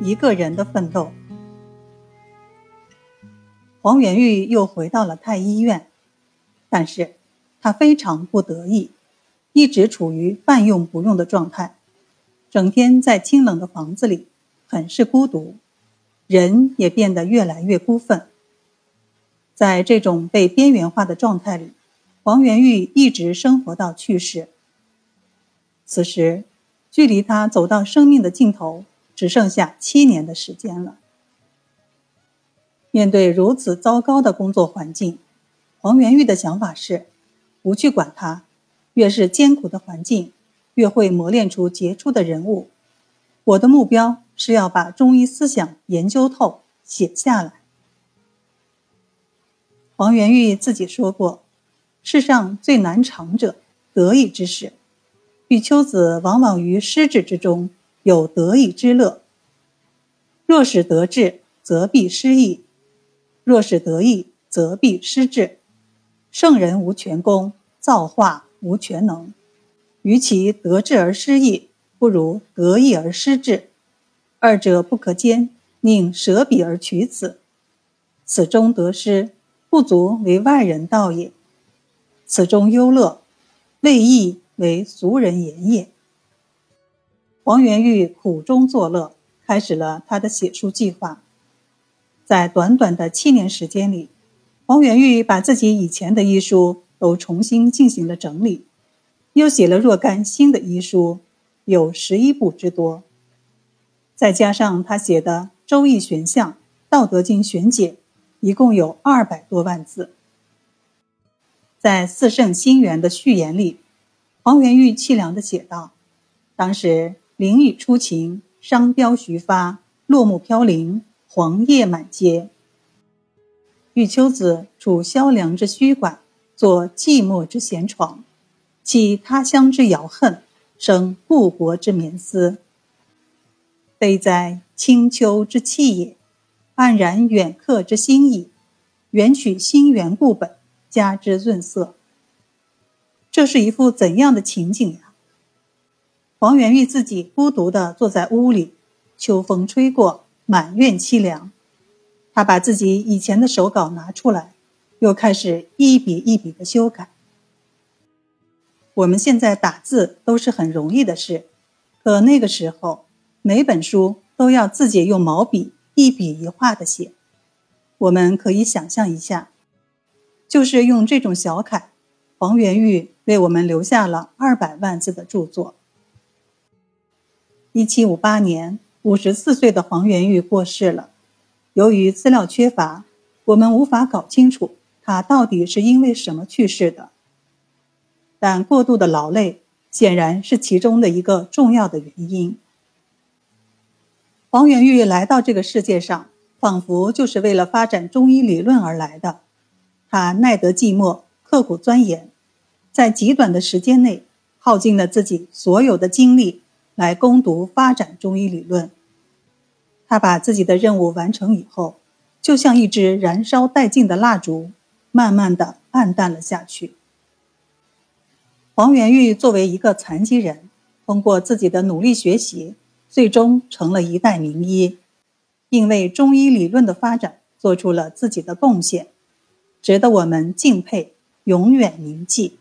一个人的奋斗。黄元玉又回到了太医院，但是他非常不得意，一直处于半用不用的状态，整天在清冷的房子里，很是孤独，人也变得越来越孤愤。在这种被边缘化的状态里，黄元玉一直生活到去世。此时，距离他走到生命的尽头只剩下七年的时间了。面对如此糟糕的工作环境，黄元玉的想法是：不去管它，越是艰苦的环境，越会磨练出杰出的人物。我的目标是要把中医思想研究透，写下来。黄元玉自己说过：“世上最难长者，得意之事。”玉秋子往往于失志之中有得意之乐。若使得志，则必失意；若使得意，则必失志。圣人无全功，造化无全能。与其得志而失意，不如得意而失志。二者不可兼，宁舍彼而取此。此中得失，不足为外人道也；此中忧乐，未易。为俗人言也。黄元玉苦中作乐，开始了他的写书计划。在短短的七年时间里，黄元玉把自己以前的医书都重新进行了整理，又写了若干新的医书，有十一部之多。再加上他写的《周易玄象》《道德经玄解》，一共有二百多万字。在《四圣心源》的序言里。黄元玉凄凉地写道：“当时淋雨初晴，商标徐发，落木飘零，黄叶满街。玉秋子处萧凉之虚馆，坐寂寞之闲床，起他乡之遥恨，生故国之绵思。悲哉清秋之气也，黯然远客之心矣。原取心源故本，加之润色。”这是一幅怎样的情景呀？黄元玉自己孤独地坐在屋里，秋风吹过，满院凄凉。他把自己以前的手稿拿出来，又开始一笔一笔的修改。我们现在打字都是很容易的事，可那个时候，每本书都要自己用毛笔一笔一画的写。我们可以想象一下，就是用这种小楷。黄元玉为我们留下了二百万字的著作。一七五八年，五十四岁的黄元玉过世了。由于资料缺乏，我们无法搞清楚他到底是因为什么去世的。但过度的劳累显然是其中的一个重要的原因。黄元玉来到这个世界上，仿佛就是为了发展中医理论而来的。他耐得寂寞。刻苦钻研，在极短的时间内耗尽了自己所有的精力来攻读发展中医理论。他把自己的任务完成以后，就像一支燃烧殆尽的蜡烛，慢慢的暗淡了下去。黄元玉作为一个残疾人，通过自己的努力学习，最终成了一代名医，并为中医理论的发展做出了自己的贡献，值得我们敬佩。永远铭记。